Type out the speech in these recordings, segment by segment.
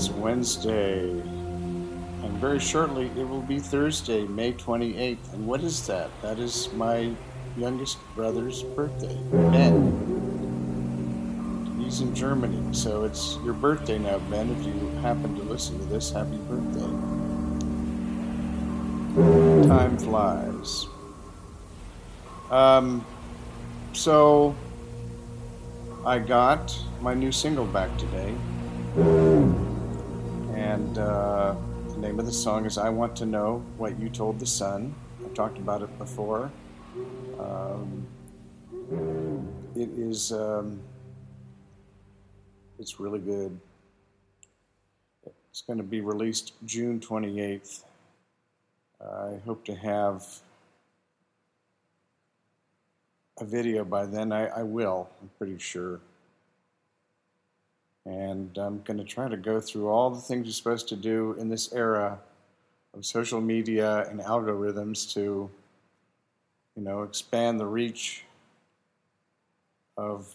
is Wednesday, and very shortly it will be Thursday, May 28th. And what is that? That is my youngest brother's birthday, Ben. He's in Germany, so it's your birthday now, Ben. If you happen to listen to this, happy birthday. Time flies. Um, so I got my new single back today. And uh, the name of the song is I Want to Know What You Told the Sun. I've talked about it before. Um, it is, um, it's really good. It's going to be released June 28th. I hope to have a video by then. I, I will, I'm pretty sure. And I'm going to try to go through all the things you're supposed to do in this era of social media and algorithms to, you know, expand the reach of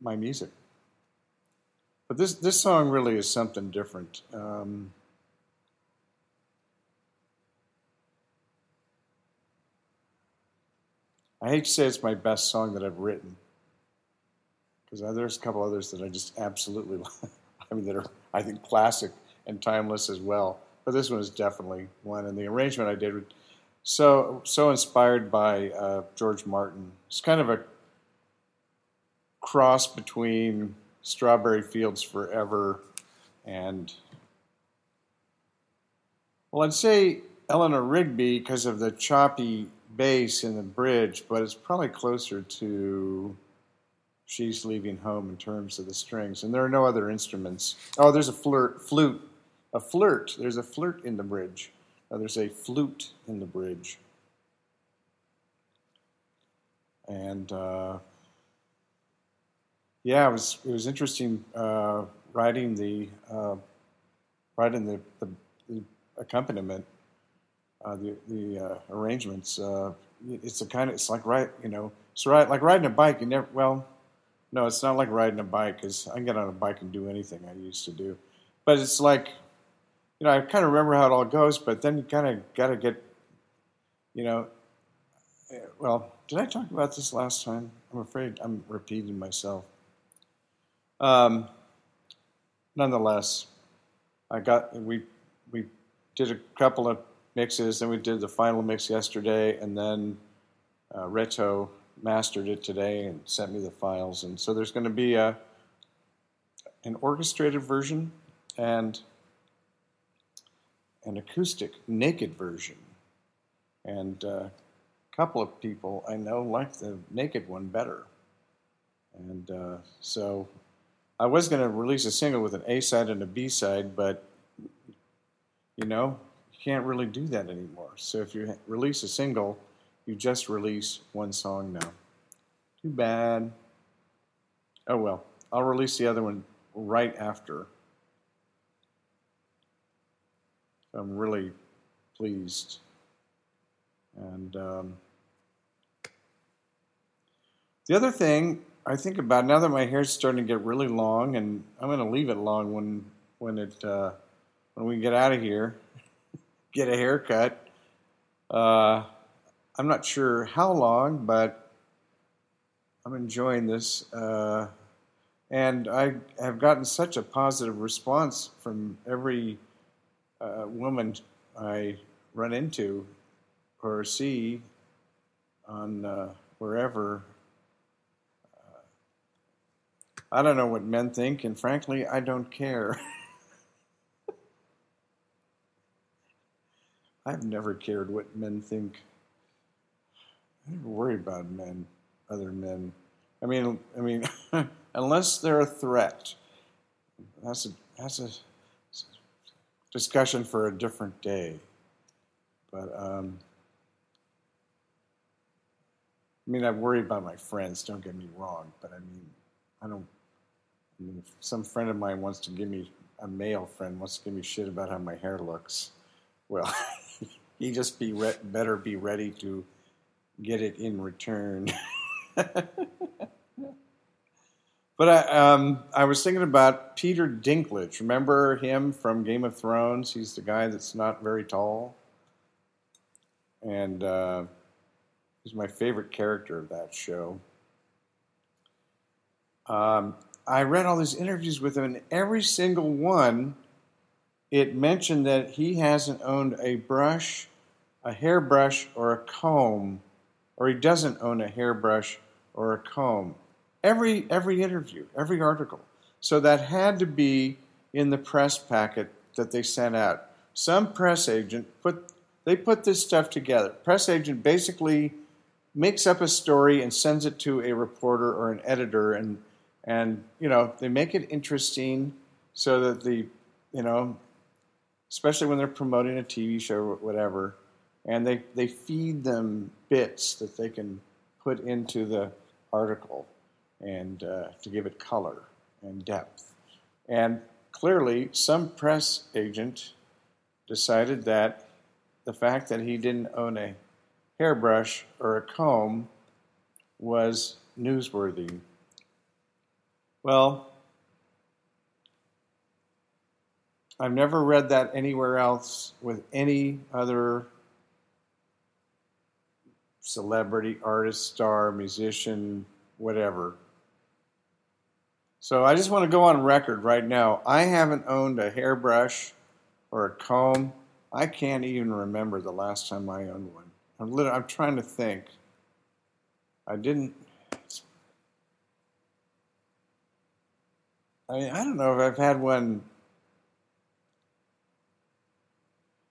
my music. But this, this song really is something different. Um, I hate to say it's my best song that I've written because there's a couple others that I just absolutely. I mean, that are, I think, classic and timeless as well. But this one is definitely one. And the arrangement I did was so, so inspired by uh, George Martin. It's kind of a cross between Strawberry Fields Forever and, well, I'd say Eleanor Rigby because of the choppy bass in the bridge, but it's probably closer to she's leaving home in terms of the strings. And there are no other instruments. Oh, there's a flirt, flute, a flirt. There's a flirt in the bridge. Oh, there's a flute in the bridge. And uh, yeah, it was it was interesting uh, writing the uh, writing the, the, the accompaniment, uh, the the uh, arrangements. Uh, it's a kind of it's like right you know it's right like riding a bike. You never well no, it's not like riding a bike because I can get on a bike and do anything I used to do. But it's like, you know, I kind of remember how it all goes, but then you kind of got to get, you know, eh, well, did I talk about this last time? I'm afraid I'm repeating myself. Um, nonetheless, I got we we did a couple of mixes, then we did the final mix yesterday, and then uh, Reto mastered it today and sent me the files. And so there's going to be a an orchestrated version and an acoustic naked version. And uh, a couple of people I know like the naked one better. And uh, so I was going to release a single with an A side and a B side, but you know, you can't really do that anymore. So if you release a single, you just release one song now. Too bad. Oh well, I'll release the other one right after. I'm really pleased. And um, the other thing I think about now that my hair's starting to get really long, and I'm going to leave it long when when it uh, when we get out of here, get a haircut. Uh, I'm not sure how long, but I'm enjoying this. Uh, and I have gotten such a positive response from every uh, woman I run into or see on uh, wherever. Uh, I don't know what men think, and frankly, I don't care. I've never cared what men think. I never worry about men, other men. I mean, I mean, unless they're a threat. That's a that's a discussion for a different day. But um, I mean, I worry about my friends. Don't get me wrong, but I mean, I don't. I mean, if some friend of mine wants to give me a male friend wants to give me shit about how my hair looks, well, he just be re- better be ready to get it in return. But I, um, I was thinking about Peter Dinklage. Remember him from Game of Thrones? He's the guy that's not very tall. And uh, he's my favorite character of that show. Um, I read all these interviews with him, and every single one, it mentioned that he hasn't owned a brush, a hairbrush, or a comb, or he doesn't own a hairbrush or a comb every every interview, every article. So that had to be in the press packet that they sent out. Some press agent put they put this stuff together. Press agent basically makes up a story and sends it to a reporter or an editor and and you know they make it interesting so that the you know especially when they're promoting a TV show or whatever and they they feed them bits that they can put into the article and uh, to give it color and depth. And clearly, some press agent decided that the fact that he didn't own a hairbrush or a comb was newsworthy. Well, I've never read that anywhere else with any other celebrity, artist, star, musician, whatever. So I just want to go on record right now. I haven't owned a hairbrush or a comb. I can't even remember the last time I owned one. I'm, lit- I'm trying to think. I didn't. I mean, I don't know if I've had one.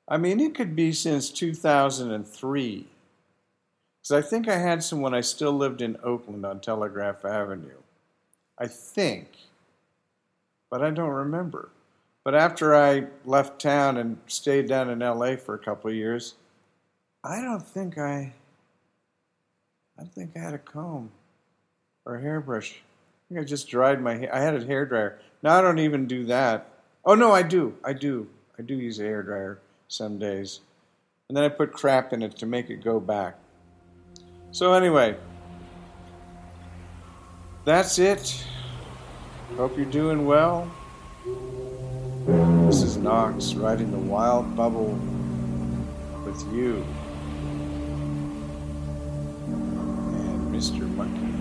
I mean, it could be since 2003. Because I think I had some when I still lived in Oakland on Telegraph Avenue. I think, but I don't remember. But after I left town and stayed down in LA for a couple of years, I don't think I I don't think I had a comb or a hairbrush. I think I just dried my hair. I had a hair dryer. Now I don't even do that. Oh no, I do. I do. I do use a hair dryer some days. And then I put crap in it to make it go back. So anyway, that's it. Hope you're doing well. This is Knox riding the wild bubble with you and Mr. Monkey.